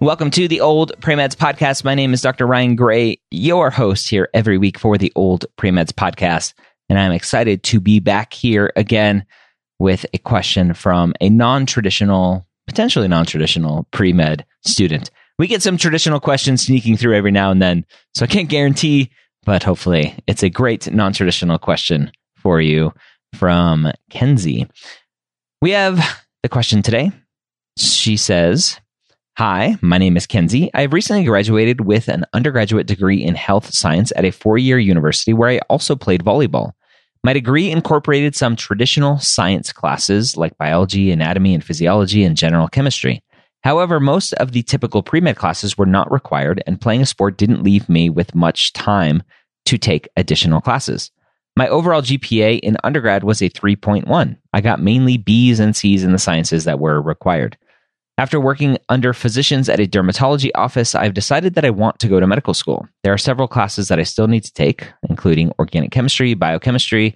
Welcome to the Old Premeds Podcast. My name is Dr. Ryan Gray, your host here every week for the Old Premeds Podcast. And I'm excited to be back here again with a question from a non traditional, potentially non traditional pre med student. We get some traditional questions sneaking through every now and then, so I can't guarantee, but hopefully it's a great non traditional question for you from Kenzie. We have the question today. She says, Hi, my name is Kenzie. I have recently graduated with an undergraduate degree in health science at a four year university where I also played volleyball. My degree incorporated some traditional science classes like biology, anatomy, and physiology, and general chemistry. However, most of the typical pre med classes were not required, and playing a sport didn't leave me with much time to take additional classes. My overall GPA in undergrad was a 3.1. I got mainly B's and C's in the sciences that were required. After working under physicians at a dermatology office, I've decided that I want to go to medical school. There are several classes that I still need to take, including organic chemistry, biochemistry,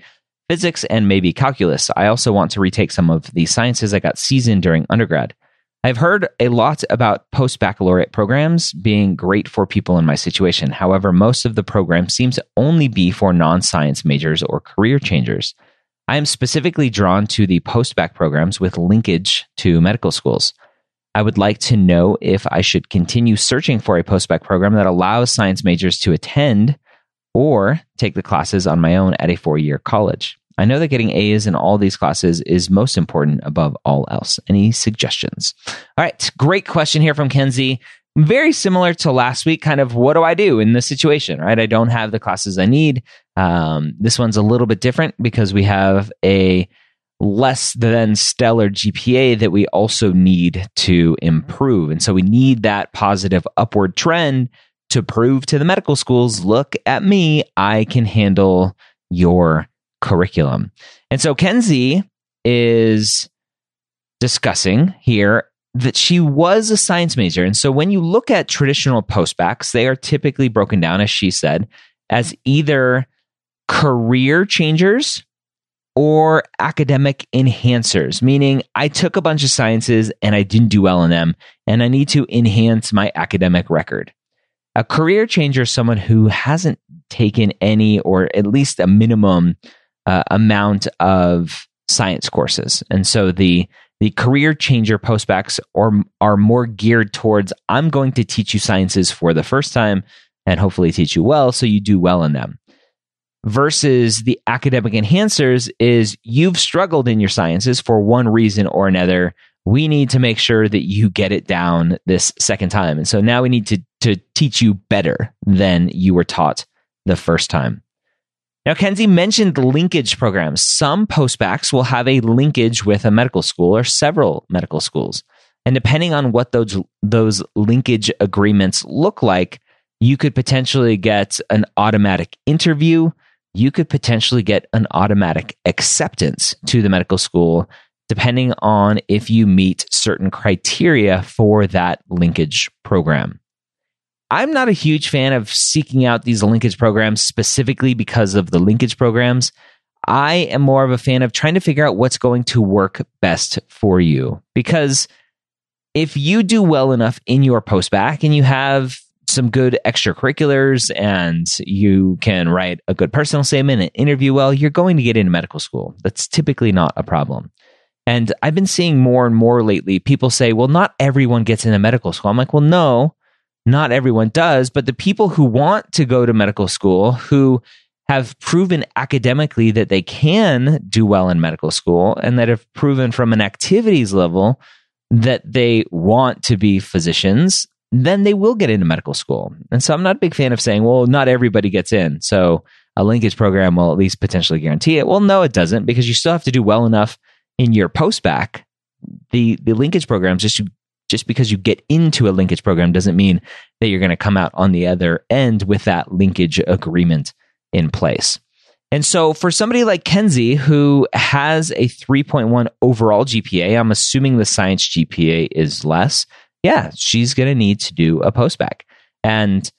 physics, and maybe calculus. I also want to retake some of the sciences I got seasoned during undergrad. I've heard a lot about post baccalaureate programs being great for people in my situation. However, most of the programs seem to only be for non science majors or career changers. I am specifically drawn to the post bac programs with linkage to medical schools. I would like to know if I should continue searching for a post-bac program that allows science majors to attend or take the classes on my own at a four-year college. I know that getting A's in all these classes is most important above all else. Any suggestions? All right, great question here from Kenzie. Very similar to last week, kind of what do I do in this situation, right? I don't have the classes I need. Um, this one's a little bit different because we have a less than stellar GPA that we also need to improve. And so we need that positive upward trend to prove to the medical schools look at me, I can handle your curriculum. And so Kenzie is discussing here that she was a science major. And so when you look at traditional postbacs, they are typically broken down, as she said, as either career changers or academic enhancers, meaning I took a bunch of sciences and I didn't do well in them, and I need to enhance my academic record. A career changer is someone who hasn't taken any or at least a minimum uh, amount of science courses. And so the the career changer postbacs are, are more geared towards I'm going to teach you sciences for the first time and hopefully teach you well so you do well in them versus the academic enhancers is you've struggled in your sciences for one reason or another. We need to make sure that you get it down this second time. And so now we need to, to teach you better than you were taught the first time. Now, Kenzie mentioned linkage programs. Some postbacs will have a linkage with a medical school or several medical schools. And depending on what those, those linkage agreements look like, you could potentially get an automatic interview you could potentially get an automatic acceptance to the medical school depending on if you meet certain criteria for that linkage program. I'm not a huge fan of seeking out these linkage programs specifically because of the linkage programs. I am more of a fan of trying to figure out what's going to work best for you. Because if you do well enough in your postbac and you have some good extracurriculars and you can write a good personal statement and interview well, you're going to get into medical school. That's typically not a problem. And I've been seeing more and more lately people say, well, not everyone gets into medical school. I'm like, well, no, not everyone does. But the people who want to go to medical school, who have proven academically that they can do well in medical school and that have proven from an activities level that they want to be physicians then they will get into medical school. And so I'm not a big fan of saying, well, not everybody gets in. So a linkage program will at least potentially guarantee it. Well, no, it doesn't because you still have to do well enough in your post bac. The the linkage programs just just because you get into a linkage program doesn't mean that you're going to come out on the other end with that linkage agreement in place. And so for somebody like Kenzie who has a 3.1 overall GPA, I'm assuming the science GPA is less. Yeah, she's going to need to do a postbac. And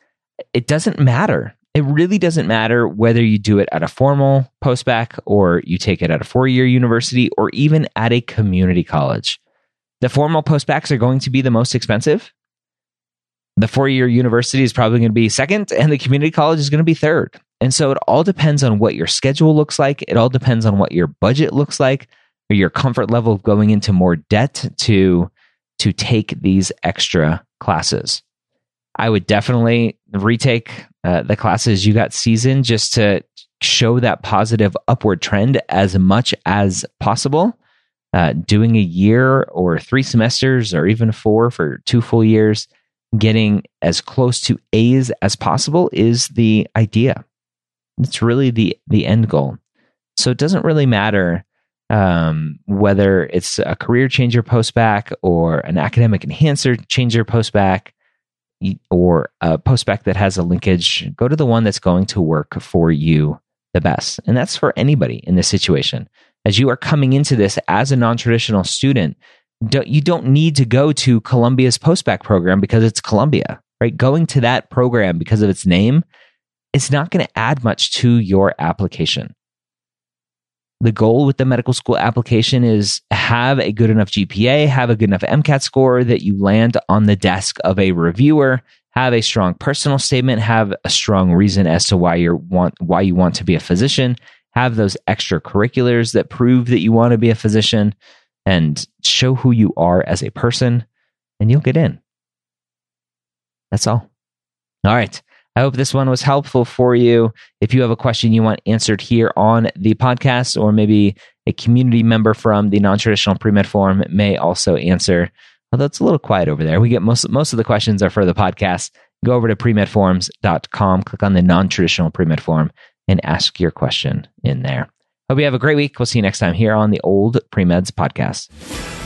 it doesn't matter. It really doesn't matter whether you do it at a formal postbac or you take it at a four year university or even at a community college. The formal postbacs are going to be the most expensive. The four year university is probably going to be second, and the community college is going to be third. And so it all depends on what your schedule looks like. It all depends on what your budget looks like or your comfort level of going into more debt to, to take these extra classes. I would definitely retake uh, the classes you got seasoned just to show that positive upward trend as much as possible. Uh, doing a year or three semesters or even four for two full years, getting as close to A's as possible is the idea. It's really the the end goal. So it doesn't really matter um, whether it's a career changer postbac or an academic enhancer changer postbac or a postbac that has a linkage. Go to the one that's going to work for you the best, and that's for anybody in this situation. As you are coming into this as a non traditional student, don't, you don't need to go to Columbia's postbac program because it's Columbia, right? Going to that program because of its name it's not going to add much to your application. The goal with the medical school application is have a good enough GPA, have a good enough MCAT score that you land on the desk of a reviewer, have a strong personal statement, have a strong reason as to why you want why you want to be a physician, have those extracurriculars that prove that you want to be a physician and show who you are as a person and you'll get in. That's all. All right. I hope this one was helpful for you. If you have a question you want answered here on the podcast, or maybe a community member from the non traditional pre med forum may also answer. Although it's a little quiet over there. We get most, most of the questions are for the podcast. Go over to premedforums.com, click on the non traditional pre med forum, and ask your question in there. Hope you have a great week. We'll see you next time here on the Old Premeds podcast.